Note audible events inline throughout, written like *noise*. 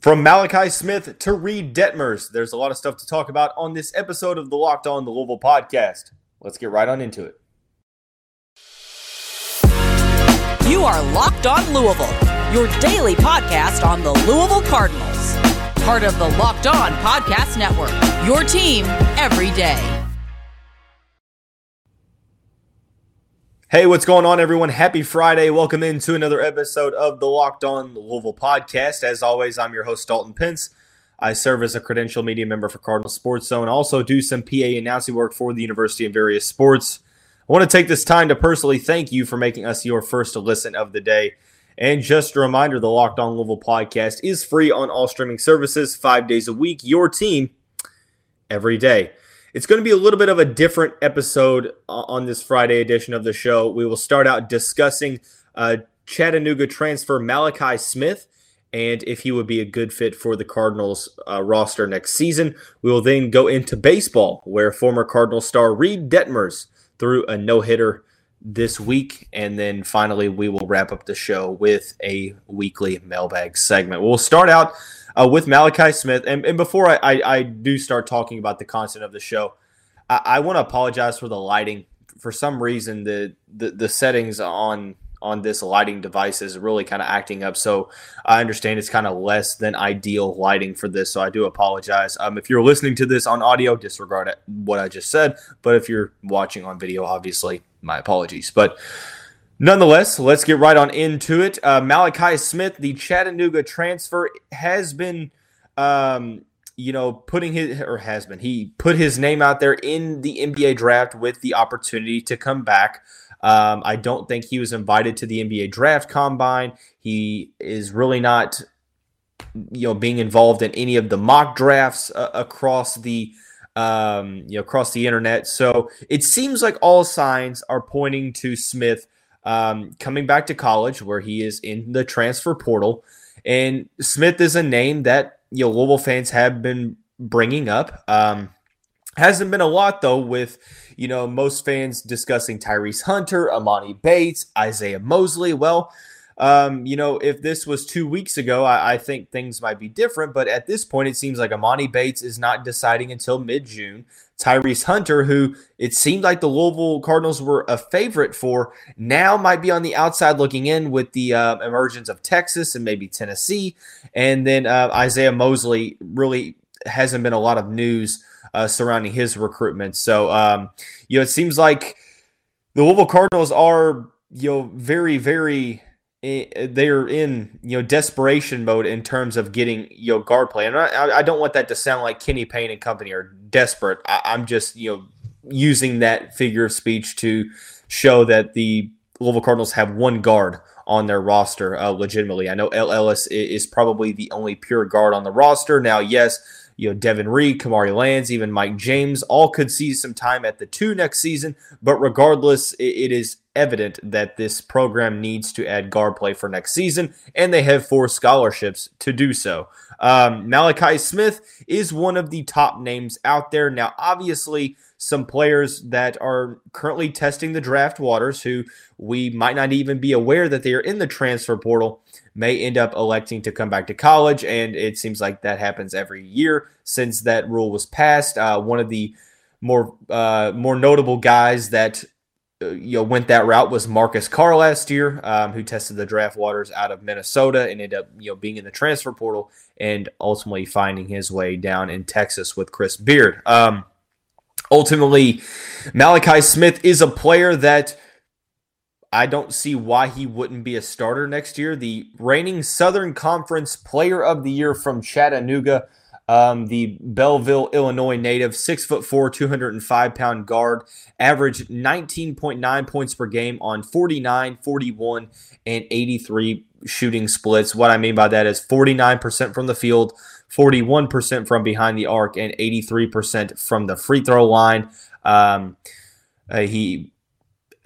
From Malachi Smith to Reid Detmers, there's a lot of stuff to talk about on this episode of the Locked On the Louisville podcast. Let's get right on into it. You are Locked On Louisville, your daily podcast on the Louisville Cardinals. Part of the Locked On Podcast Network, your team every day. Hey, what's going on, everyone? Happy Friday. Welcome into another episode of the Locked On Louisville podcast. As always, I'm your host, Dalton Pence. I serve as a credential media member for Cardinal Sports Zone. I also do some PA announcing work for the University in various sports. I want to take this time to personally thank you for making us your first listen of the day. And just a reminder the Locked On Louisville podcast is free on all streaming services five days a week. Your team every day. It's going to be a little bit of a different episode on this Friday edition of the show. We will start out discussing uh, Chattanooga transfer Malachi Smith and if he would be a good fit for the Cardinals uh, roster next season. We will then go into baseball, where former Cardinal star Reid Detmers threw a no hitter this week. And then finally, we will wrap up the show with a weekly mailbag segment. We'll start out uh, with Malachi Smith. And, and before I, I, I, do start talking about the content of the show, I, I want to apologize for the lighting. For some reason, the, the, the settings on on this lighting device is really kind of acting up. So I understand it's kind of less than ideal lighting for this. So I do apologize. Um, if you're listening to this on audio, disregard what I just said. But if you're watching on video, obviously, my apologies. But Nonetheless, let's get right on into it. Uh, Malachi Smith, the Chattanooga transfer, has been, um, you know, putting his or has been he put his name out there in the NBA draft with the opportunity to come back. Um, I don't think he was invited to the NBA draft combine. He is really not, you know, being involved in any of the mock drafts uh, across the um, you know, across the internet. So it seems like all signs are pointing to Smith um, coming back to college where he is in the transfer portal. And Smith is a name that you know Louisville fans have been bringing up. Um, hasn't been a lot though, with you know most fans discussing Tyrese Hunter, Emoni Bates, Isiaih Mosley. Well, um, you know, if this was two weeks ago, I, I, think things might be different. But at this point, it seems like Emoni Bates is not deciding until mid June. Tyrese Hunter, who it seemed like the Louisville Cardinals were a favorite for, now might be on the outside looking in with the uh, emergence of Texas and maybe Tennessee. And then uh, Isiaih Mosley really hasn't been a lot of news uh, surrounding his recruitment. So, um, you know, it seems like the Louisville Cardinals are, you know, very, very they're in you know desperation mode in terms of getting you know guard play, and I, I don't want that to sound like Kenny Payne and company are desperate. I, I'm just you know using that figure of speech to show that the Louisville Cardinals have one guard on their roster uh, legitimately. I know El Ellis is probably the only pure guard on the roster. Now, yes, you know, Devin Ree, Kamari Lands, even Mike James, all could see some time at the two next season. But regardless, it is evident that this program needs to add guard play for next season, and they have four scholarships to do so. Um, Malachi Smith is one of the top names out there. Now, obviously, some players that are currently testing the draft waters who we might not even be aware that they are in the transfer portal may end up electing to come back to college. And it seems like that happens every year since that rule was passed. Uh, one of the more uh, more notable guys that you know went that route was Marcus Carr last year, um, who tested the draft waters out of Minnesota and ended up you know being in the transfer portal and ultimately finding his way down in Texas with Chris Beard. Um, ultimately, Malachi Smith is a player that I don't see why he wouldn't be a starter next year. The reigning Southern Conference Player of the Year from Chattanooga um, the Belleville, Illinois native, six foot four, 205 pound guard, averaged 19.9 points per game on 49, 41, and 83 shooting splits. What I mean by that is 49% from the field, 41% from behind the arc, and 83% from the free throw line. Um, uh, he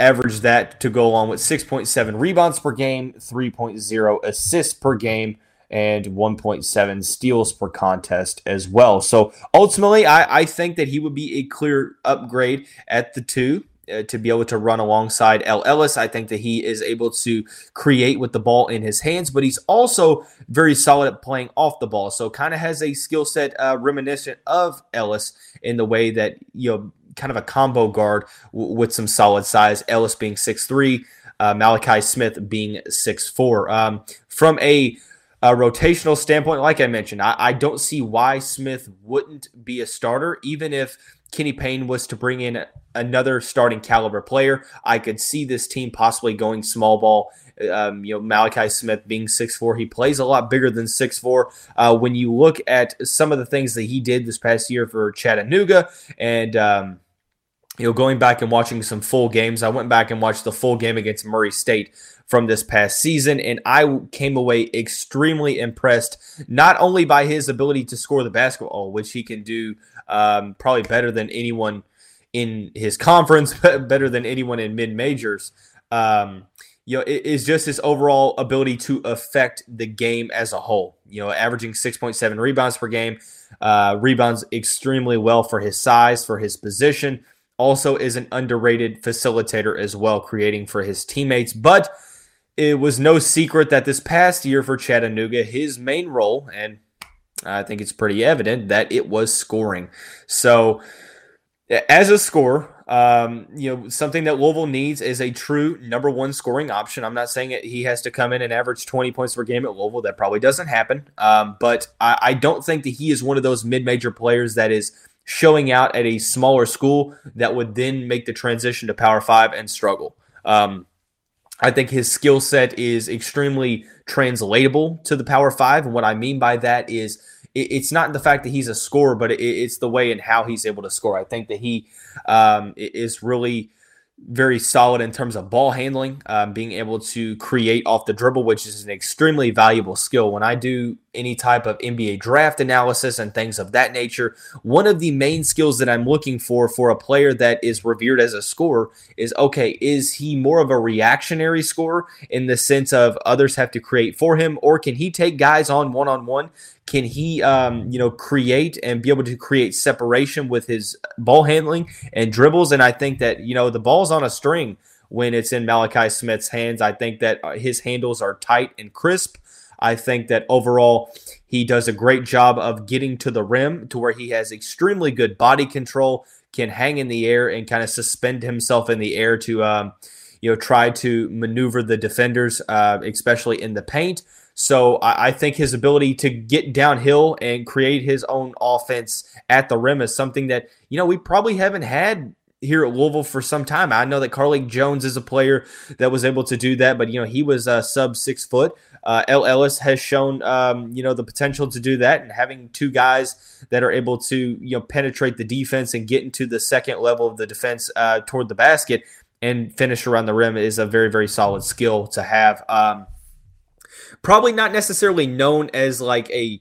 averaged that to go along with 6.7 rebounds per game, 3.0 assists per game and 1.7 steals per contest as well. So ultimately, I, I think that he would be a clear upgrade at the two. uh, to be able to run alongside El Ellis. I think that he is able to create with the ball in his hands, but he's also very solid at playing off the ball. So kind of has a skill set uh, reminiscent of Ellis in the way that you know kind of a combo guard w- with some solid size. Ellis being six three, uh, Malachi Smith being six four. Um, from a a rotational standpoint, like I mentioned, I, I, don't see why Smith wouldn't be a starter, even if Kenny Payne was to bring in another starting caliber player. I could see this team possibly going small ball. Um, you know, Malachi Smith being six four, he plays a lot bigger than six four. Uh, when you look at some of the things that he did this past year for Chattanooga, and um, you know, going back and watching some full games, I went back and watched the full game against Murray State from this past season, and I came away extremely impressed, not only by his ability to score the basketball, which he can do um, probably better than anyone in his conference, *laughs* better than anyone in mid majors. Um, you know, it is just his overall ability to affect the game as a whole. You know, averaging 6.7 rebounds per game, uh, rebounds extremely well for his size, for his position. Also, is an underrated facilitator as well, creating for his teammates. But it was no secret that this past year for Chattanooga, his main role, and I think it's pretty evident that it was scoring. So, as a scorer, um, you know, something that Louisville needs is a true number one scoring option. I'm not saying that he has to come in and average 20 points per game at Louisville. That probably doesn't happen. Um, but I, I don't think that he is one of those mid major players that is showing out at a smaller school that would then make the transition to Power Five and struggle. Um, I think his skill set is extremely translatable to the Power Five. And what I mean by that is it's not the fact that he's a scorer, but it's the way and how he's able to score. I think that he um, is really very solid in terms of ball handling, um, being able to create off the dribble, which is an extremely valuable skill. When I do any type of NBA draft analysis and things of that nature, one of the main skills that I'm looking for for a player that is revered as a scorer is okay, is he more of a reactionary scorer in the sense of others have to create for him, or can he take guys on one on one? Can he, um, you know, create and be able to create separation with his ball handling and dribbles? And I think that you know the ball's on a string when it's in Malachi Smith's hands. I think that uh, his handles are tight and crisp. I think that overall he does a great job of getting to the rim to where he has extremely good body control, can hang in the air and kind of suspend himself in the air to, um, you know, try to maneuver the defenders, uh, especially in the paint. So I, I, think his ability to get downhill and create his own offense at the rim is something that you know we probably haven't had here at Louisville for some time. I know that Carlik Jones is a player that was able to do that, but you know he was uh, sub six foot. Uh, El Ellis has shown um, you know the potential to do that, and having two guys that are able to you know penetrate the defense and get into the second level of the defense uh, toward the basket and finish around the rim is a very very solid skill to have. Um, probably not necessarily known as like a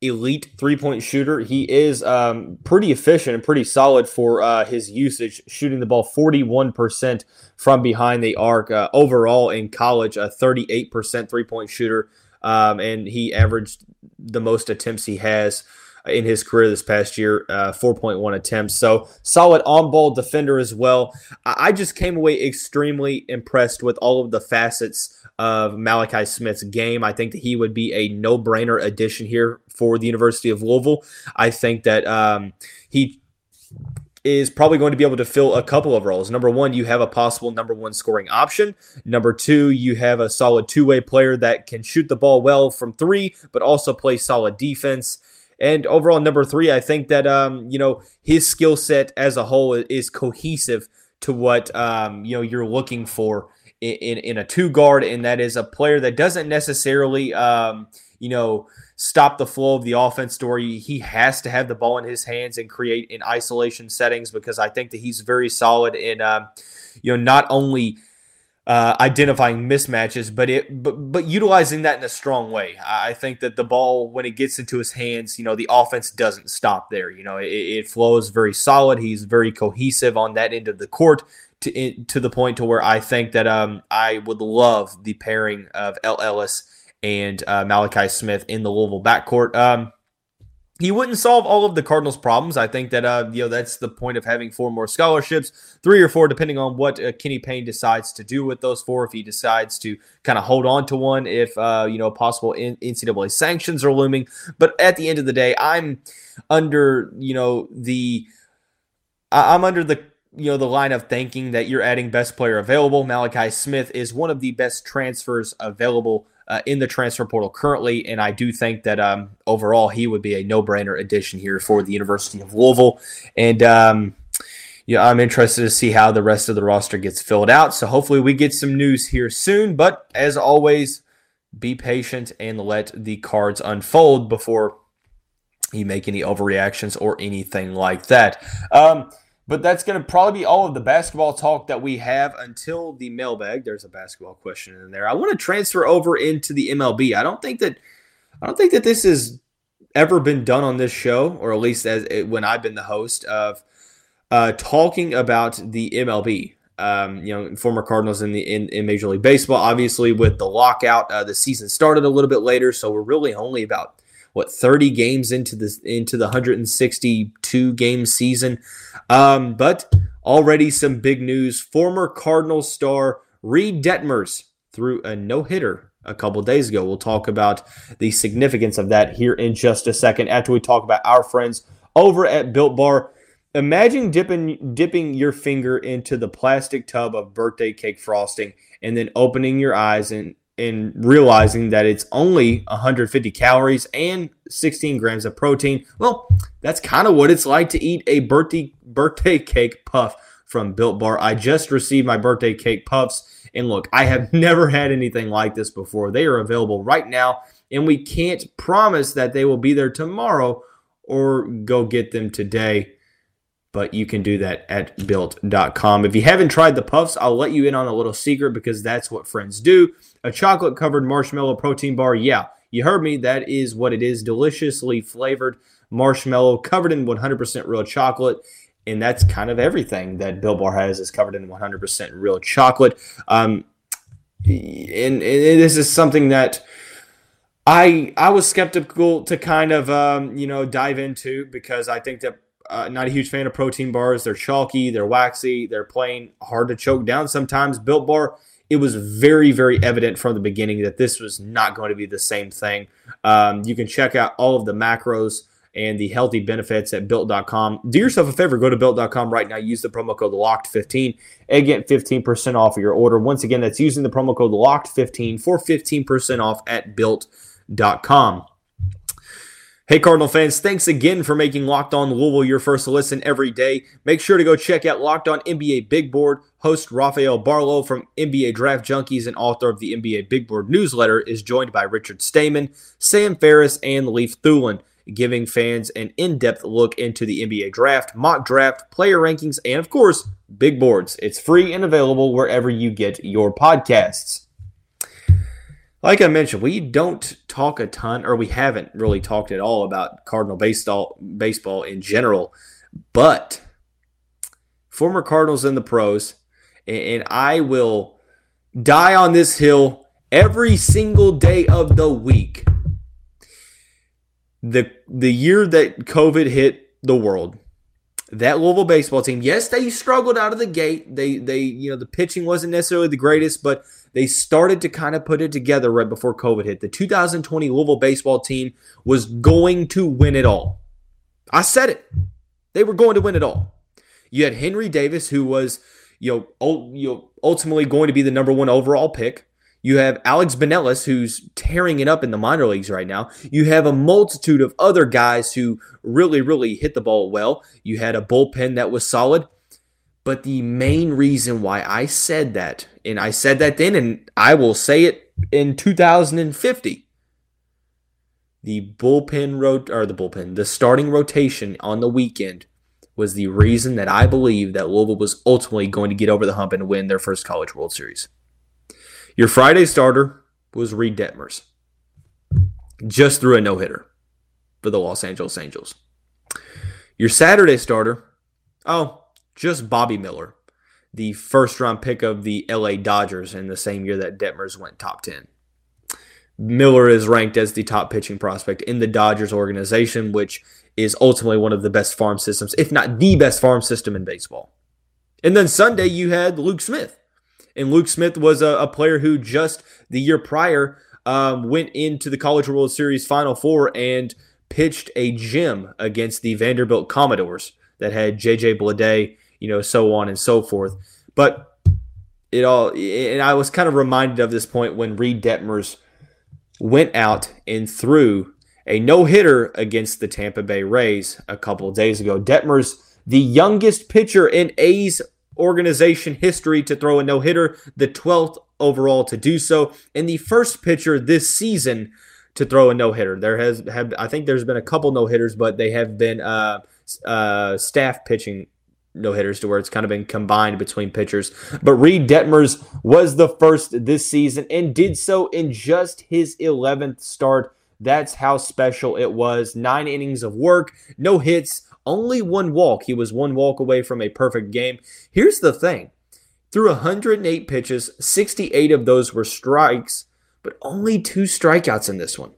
elite three point shooter. He is um, pretty efficient and pretty solid for uh, his usage, shooting the ball 41% from behind the arc. Uh, overall in college, a 38% three point shooter. Um, and he averaged the most attempts he has in his career this past year, uh, 4.1 attempts. So solid on ball defender as well. I just came away extremely impressed with all of the facets of Malachi Smith's game. I think that he would be a no brainer addition here for the University of Louisville. I think that um, he is probably going to be able to fill a couple of roles. Number one, you have a possible number one scoring option. Number two, you have a solid two way player that can shoot the ball well from three, but also play solid defense. And overall, number three, I think that um, you know his skill set as a whole is cohesive to what um, you know you're looking for in, in a two guard, and that is a player that doesn't necessarily, um, you know, stop the flow of the offense story. He has to have the ball in his hands and create in isolation settings because I think that he's very solid in, um, you know, not only uh, identifying mismatches, but it but but utilizing that in a strong way. I think that the ball when it gets into his hands, you know, the offense doesn't stop there. You know, it, it flows very solid. He's very cohesive on that end of the court to to the point to where I think that um I would love the pairing of El Ellis and uh, Malachi Smith in the Louisville backcourt. Um, he wouldn't solve all of the Cardinals' problems. I think that uh, you know that's the point of having four more scholarships, three or four, depending on what uh, Kenny Payne decides to do with those four. If he decides to kind of hold on to one, if uh, you know possible NCAA sanctions are looming. But at the end of the day, I'm under you know the I'm under the you know the line of thinking that you're adding best player available. Malachi Smith is one of the best transfers available uh, in the transfer portal currently, and I do think that um, overall he would be a no-brainer addition here for the University of Louisville. And um, yeah, I'm interested to see how the rest of the roster gets filled out. So hopefully we get some news here soon. But as always, be patient and let the cards unfold before you make any overreactions or anything like that. Um, but that's going to probably be all of the basketball talk that we have until the mailbag. There's a basketball question in there. I want to transfer over into the MLB. I don't think that I don't think that this has ever been done on this show, or at least as it, when I've been the host of uh, talking about the MLB. Um, you know, former Cardinals in the in, in Major League Baseball. Obviously, with the lockout, uh, the season started a little bit later, so we're really only about what 30 games into the into the 162 game season. Um, but already some big news. Former Cardinals star Reid Detmers threw a no hitter a couple days ago. We'll talk about the significance of that here in just a second after we talk about our friends over at Built Bar. Imagine dipping dipping your finger into the plastic tub of birthday cake frosting and then opening your eyes and and realizing that it's only 150 calories and 16 grams of protein. Well, that's kind of what it's like to eat a birthday birthday *laughs* cake puff from Built Bar. I just received my birthday cake puffs, and look, I have *laughs* never had anything like this before. They are available right now, and we can't promise that they will be there tomorrow or go get them today but you can do that at built.com. If you haven't tried the puffs, I'll let you in on a little secret because that's what friends do. A chocolate covered marshmallow protein bar. Yeah, you heard me. That is what it is. Deliciously flavored marshmallow covered in 100% real chocolate. And that's kind of everything that Built Bar has is covered in 100% real chocolate. Um, and, and this is something that I I was skeptical to kind of um, you know dive into because I think that uh, not a huge fan of protein bars. They're chalky, they're waxy, they're plain hard to choke down sometimes. Built Bar, it was very, very evident from the beginning that this was not going to be the same thing. Um, you can check out all of the macros and the healthy benefits at built.com. Do yourself a favor, go to built.com right now, use the promo code LOCKED15 and get 15% off of your order. Once again, that's using the promo code LOCKED15 for 15% off at built.com. Hey, Cardinal fans, thanks again for making Locked On Louisville your first listen every day. Make sure to go check out Locked On NBA Big Board. Host Rafael Barlowe from NBA Draft Junkies and author of the NBA Big Board newsletter is joined by Richard Stayman, Sam Ferris, and Leif Thulin, giving fans an in depth look into the NBA draft, mock draft, player rankings, and of course, big boards. It's free and available wherever you get your podcasts like I mentioned, we don't talk a ton, or we haven't really talked at all about Cardinal baseball, baseball in general. But former Cardinals in the pros, and I will die on this hill every single day of the week. The the year that COVID hit the world, that Louisville baseball team, yes, they struggled out of the gate. They they you know the pitching wasn't necessarily the greatest, but they started to kind of put it together right before COVID hit. The 2020 Louisville baseball team was going to win it all. I said it. They were going to win it all. You had Henry Davis, who was, you know, ultimately going to be the number one overall pick. You have Alex Binelas, who's tearing it up in the minor leagues right now. You have a multitude of other guys who really, really hit the ball well. You had a bullpen that was solid. But the main reason why I said that, and I said that then, and I will say it in 2050, the bullpen rot or the bullpen, the starting rotation on the weekend was the reason that I believe that Louisville was ultimately going to get over the hump and win their first college World Series. Your Friday starter was Reid Detmers. Just threw a no hitter for the Los Angeles Angels. Your Saturday starter, oh, just Bobby Miller, the first round pick of the LA Dodgers in the same year that Detmers went top 10. Miller is ranked as the top pitching prospect in the Dodgers organization, which is ultimately one of the best farm systems, if not the best farm system in baseball. And then Sunday, you had Luke Smith. And Luke Smith was a, a player who just the year prior um, went into the College World Series Final Four and pitched a gem against the Vanderbilt Commodores that had J.J. Bleday, you know, so on and so forth. But it all, and I was kind of reminded of this point when Reid Detmers went out and threw a no hitter against the Tampa Bay Rays a couple of days ago. Detmers, the youngest pitcher in A's organization history to throw a no hitter, the 12th overall to do so, and the first pitcher this season to throw a no hitter. There has have I think there's been a couple no hitters, but they have been uh, uh, staff pitching no hitters to where it's kind of been combined between pitchers. But Reid Detmers was the first this season and did so in just his 11th start. That's how special it was. Nine innings of work, no hits, only one walk. He was one walk away from a perfect game. Here's the thing through 108 pitches, 68 of those were strikes, but only two strikeouts in this one.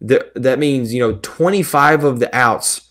That means, you know, 25 of the outs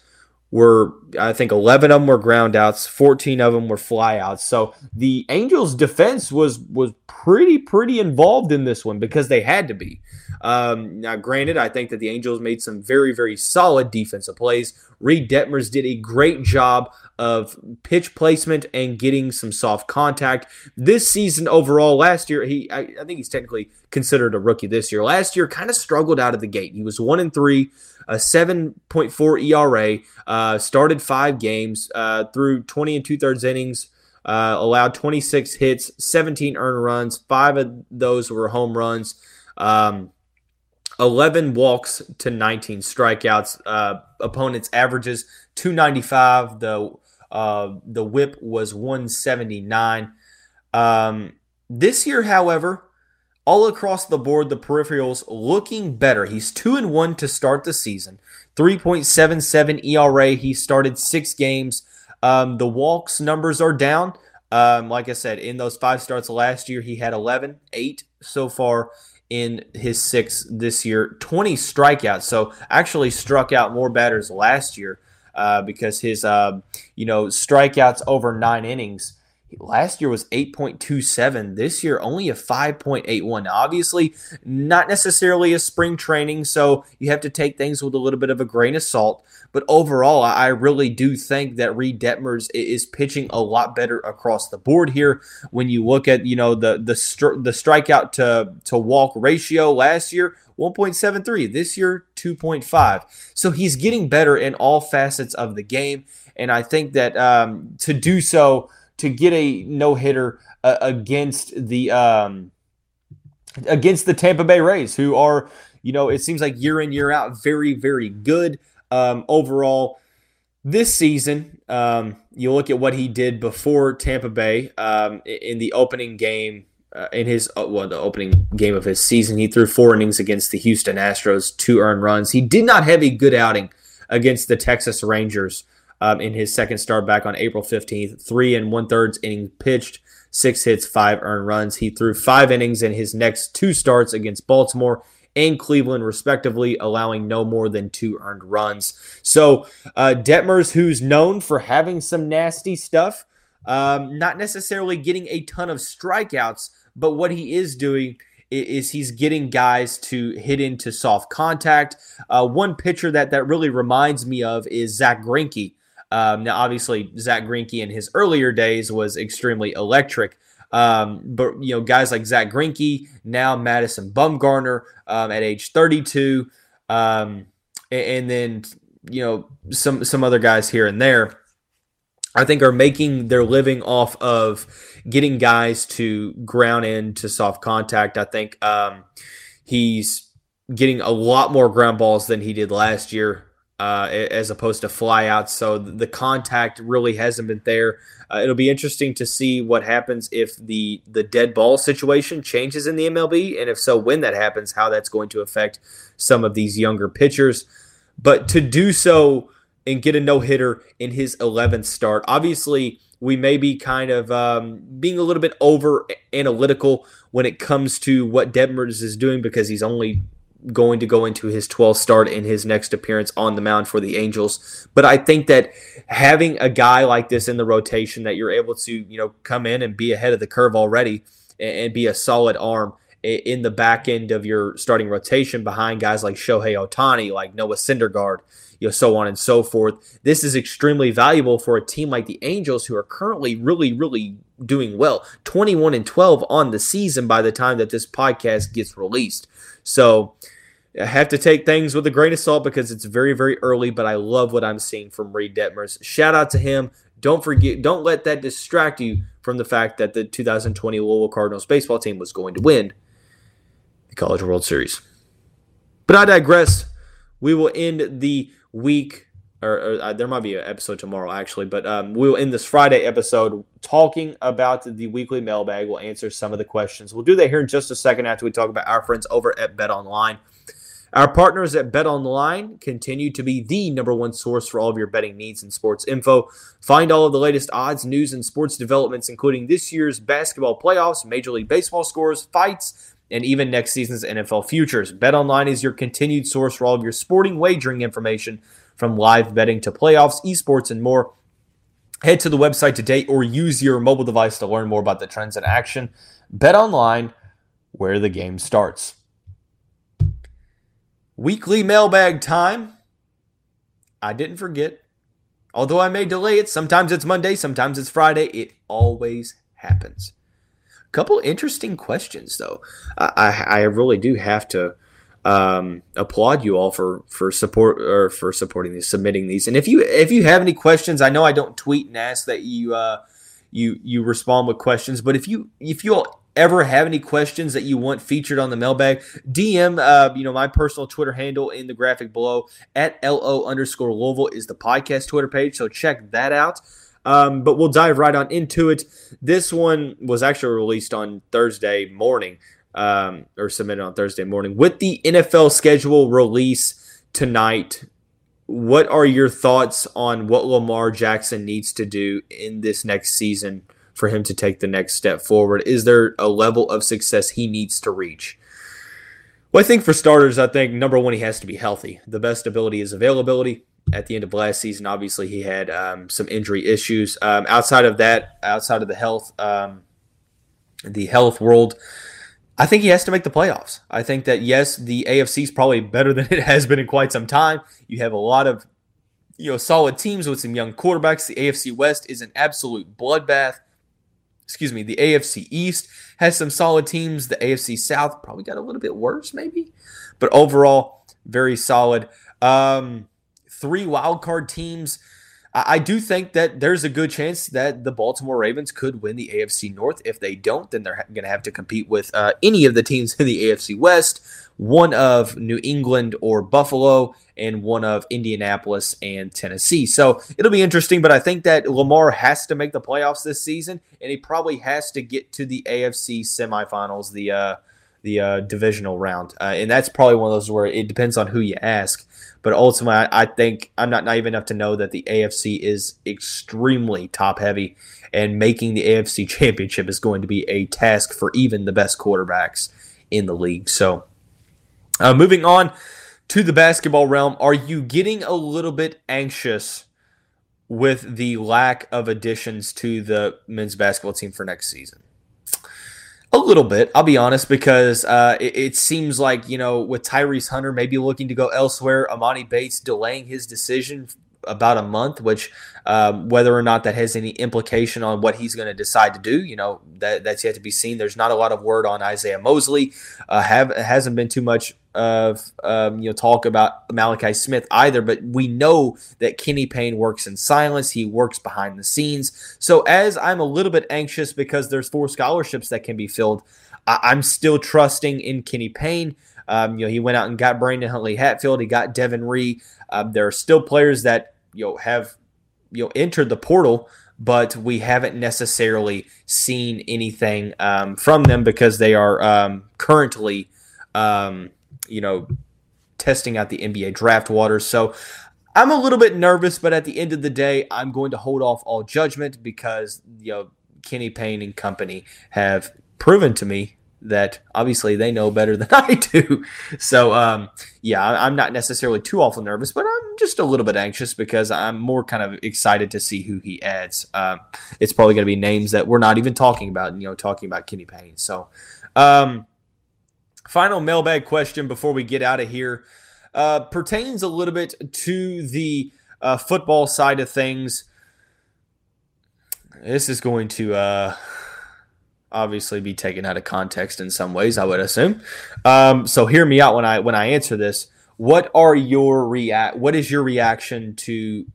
were I think 11 of them were ground outs, 14 of them were flyouts. So the Angels defense was was pretty pretty involved in this one because they had to be. Um, now, granted, I think that the Angels made some very very solid defensive plays. Reid Detmers did a great job of pitch placement and getting some soft contact. This season overall, last year he I, I think he's technically considered a rookie this year. Last year, kind of struggled out of the gate. He was one and three a 7.4 ERA, uh, started five games uh, through 20 and two thirds innings, uh, allowed 26 hits, 17 earned runs. Five of those were home runs. Um, 11 walks to 19 strikeouts. Uh, opponents' averages 295. The uh, the WHIP was 179. Um, this year, however, all across the board, the peripherals looking better. He's 2 and 1 to start the season. 3.77 ERA. He started six games. Um, the walks numbers are down. Um, like I said, in those five starts last year, he had 11, 8 so far in his six this year, 20 strikeouts. So actually struck out more batters last year uh, because his, uh, you know, strikeouts over nine innings last year was 8.27 this year only a 5.81 obviously not necessarily a spring training so you have to take things with a little bit of a grain of salt. But overall i really do think that reid detmers is pitching a lot better across the board here. When you look at you know the the, stri- the strikeout to to walk ratio last year 1.73 this year 2.5 so he's getting better in all facets of the game and i think that um, to do so to get a no hitter uh, against the um, against the Tampa Bay Rays, who are you know it seems like year in year out very very good um, overall. This season, um, you look at what he did before Tampa Bay um, in the opening game. Uh, in his uh, well, the opening game of his season, he threw four innings against the Houston Astros, two earned runs. He did not have a good outing against the Texas Rangers um, in his second start back on April 15th. Three and one thirds inning pitched, six hits, five earned runs. He threw five innings in his next two starts against Baltimore and Cleveland, respectively, allowing no more than two earned runs. So, uh, Detmers, who's known for having some nasty stuff, um, not necessarily getting a ton of strikeouts, but what he is doing is he's getting guys to hit into soft contact. Uh, one pitcher that that really reminds me of is Zach Greinke. Um, now, obviously, Zach Greinke in his earlier days was extremely electric. Um, but you know, guys like Zach Greinke, now Madison Bumgarner um, at age 32, um, and, and, then you know some some other guys here and there, I think are making their living off of getting guys to ground into soft contact. I think um, he's getting a lot more ground balls than he did last year uh, as opposed to flyouts. So the contact really hasn't been there. Uh, it'll be interesting to see what happens if the the dead ball situation changes in the MLB, and if so, when that happens, how that's going to affect some of these younger pitchers. But to do so and get a no hitter in his 11th start, obviously we may be kind of um, being a little bit over analytical when it comes to what Detmers is doing because he's only going to go into his 12th start in his next appearance on the mound for the Angels. But I think that having a guy like this in the rotation that you're able to, you know, come in and be ahead of the curve already and be a solid arm in the back end of your starting rotation behind guys like Shohei Ohtani, like Noah Syndergaard, you know, so on and so forth. This is extremely valuable for a team like the Angels, who are currently really, really doing well. 21 and 12 on the season by the time that this podcast gets released. So I have to take things with a grain of salt because it's very, very early, but I love what I'm seeing from Reid Detmers. Shout out to him. Don't forget, don't let that distract you from the fact that the 2020 Louisville Cardinals baseball team was going to win the College World Series. But I digress. We will end the week, or, or uh, there might be an episode tomorrow actually, but um, we will end this Friday episode talking about the weekly mailbag. We'll answer some of the questions. We'll do that here in just a second after we talk about our friends over at Bet Online. Our partners at Bet Online continue to be the number one source for all of your betting needs and sports info. Find all of the latest odds, news, and sports developments, including this year's basketball playoffs, Major League Baseball scores, fights, and even next season's NFL futures. BetOnline is your continued source for all of your sporting wagering information from live betting to playoffs, esports, and more. Head to the website today or use your mobile device to learn more about the trends in action. BetOnline, where the game starts. Weekly mailbag time. I didn't forget. Although I may delay it, sometimes it's Monday, sometimes it's Friday. It always happens couple interesting questions though. I I really do have to um, applaud you all for for support or for supporting these, submitting these. And if you if you have any questions, I know I don't tweet and ask that you uh, you you respond with questions, but if you if you all ever have any questions that you want featured on the mailbag, DM uh, you know my personal Twitter handle in the graphic below at lo underscore Louisville is the podcast Twitter page, so check that out. Um, but we'll dive right on into it. This one was actually released on Thursday morning, um, or submitted on Thursday morning. With the NFL schedule release tonight, what are your thoughts on what Lamar Jackson needs to do in this next season for him to take the next step forward? Is there a level of success he needs to reach? Well, I think for starters, I think number one, he has to be healthy. The best ability is availability at the end of last season. Obviously, he had um, some injury issues. Um, outside of that, outside of the health, um, the health world, I think he has to make the playoffs. I think that yes, the AFC is probably better *laughs* than it has been in quite some time. You have a lot of you know solid teams with some young quarterbacks. The AFC West is an absolute bloodbath. Excuse me. The AFC East has some solid teams. The AFC South probably got a little bit worse, maybe, but overall very solid. Um, three wild card teams. I do think that there's a good chance that the Baltimore Ravens could win the AFC North. If they don't, then they're going to have to compete with uh, any of the teams in the AFC West, one of New England or Buffalo, and one of Indianapolis and Tennessee. So it'll be interesting, but I think that Lamar has to make the playoffs this season, and he probably has to get to the AFC semifinals, the uh, the uh, divisional round, uh, and that's probably one of those where it depends on who you ask. But ultimately, I, I think I'm not naive enough to know that the AFC is extremely top heavy, and making the AFC championship is going to be a task for even the best quarterbacks in the league. So, uh, moving on to the basketball realm, are you getting a little bit anxious with the lack of additions to the men's basketball team for next season? A little bit, I'll be honest, because uh, it, it, seems like you know with Tyrese Hunter maybe looking to go elsewhere, Emoni Bates delaying his decision about a month, which um, whether or not that has any implication on what he's going to decide to do, you know, that that's yet to be seen. There's not a lot of word on Isiaih Mosley. Uh, have hasn't been too much of um, you know talk about Malachi Smith either, but we know that Kenny Payne works in silence. He works behind the scenes. So as I'm a little bit anxious because there's four scholarships that can be filled, I- am still trusting in Kenny Payne. Um, you know, he went out and got Brandon Huntley Hatfield. He got Devin Ree. Um, there are still players that you know have you know entered the portal but we haven't necessarily seen anything um, from them because they are um, currently um, you know, testing out the NBA draft waters. So I'm a little bit nervous, but at the end of the day, I'm going to hold off all judgment because, you know, Kenny Payne and company have proven to me that obviously they know better than *laughs* I do. So, um, yeah, I'm not necessarily too awful nervous, but I'm just a little bit anxious because I'm more kind of excited to see who he adds. Um, it's probably going to be names that we're not even talking about, you know, talking about Kenny Payne. So, um, final mailbag question before we get out of here uh, pertains a little bit to the uh, football side of things. This is going to uh, obviously be taken out of context in some ways, I would assume. Um, so hear me out when I when I answer this. What are your react? What is your reaction to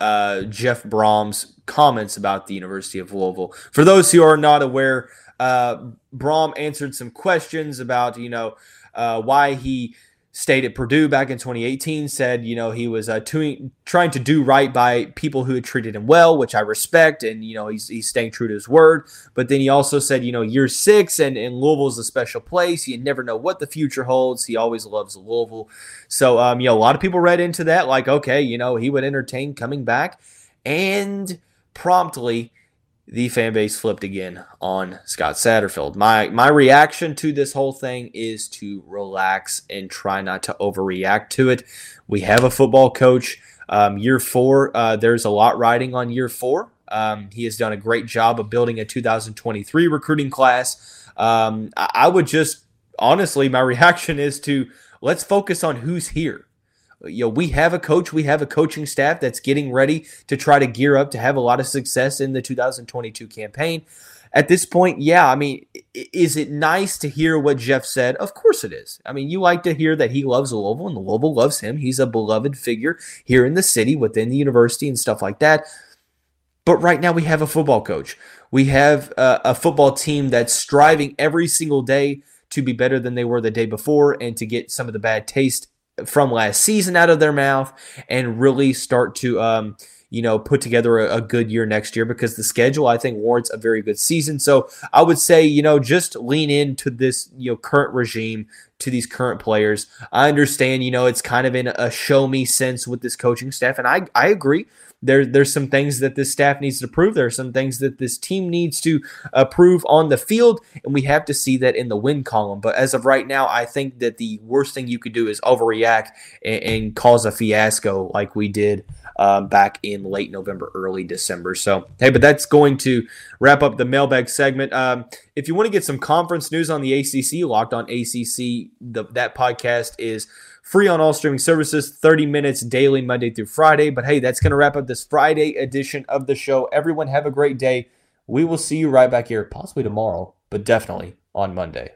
uh, Jeff Brohm's comments about the University of Louisville? For those who are not aware, uh, Brohm answered some questions about you know uh, why he stayed at Purdue back in 2018, said, you know, he was uh, to, trying to do right by people who had treated him well, which I respect. And, you know, he's, he's staying true to his word. But then he also said, you know, year six and, and Louisville's a special place. You never know what the future holds. He always loves Louisville. So, um, you know, a lot of people read into that like, okay, you know, he would entertain coming back. And promptly, the fan base flipped again on Scott Satterfield. My my reaction to this whole thing is to relax and try not to overreact to it. We have a football coach. Um, year four, uh, there's a lot riding on year four. Um, he has done a great job of building a 2023 recruiting class. Um, I, I would just honestly, my *laughs* reaction is to let's focus on who's here you know, we have a coach, we have a coaching staff that's getting ready to try to gear up to have a lot of success in the 2022 campaign. At this point, yeah, I mean, is it nice to hear what Jeff said? Of course it is. I mean, you like to hear that he loves Louisville and Louisville loves him. He's a beloved figure here in the city, within the university, and stuff like that. But right now, we have a football coach. We have a, a football team that's striving every single day to be better than they were the day before and to get some of the bad taste from last season out of their mouth and really start to um, you know put together a, a, good year next year because the schedule I think warrants a very good season. So I would say you know just lean into this you know current regime to these current players. I understand you know it's kind of in a show me sense with this coaching staff, and I I agree there, there's some things that this staff needs to prove. There are some things that this team needs to uh, prove on the field, and we have to see that in the win column. But as of right now, I think that the worst thing you could do is overreact and, and cause a fiasco like we did um, back in late November, early December. So, hey, but that's going to wrap up the mailbag segment. Um, if you want to get some conference news on the ACC, Locked On ACC, the, that podcast is free on all streaming services, 30 minutes daily, Monday through Friday. But hey, that's going to wrap up this Friday edition of the show. Everyone, have a great day. We will see you right back here, possibly tomorrow, but definitely on Monday.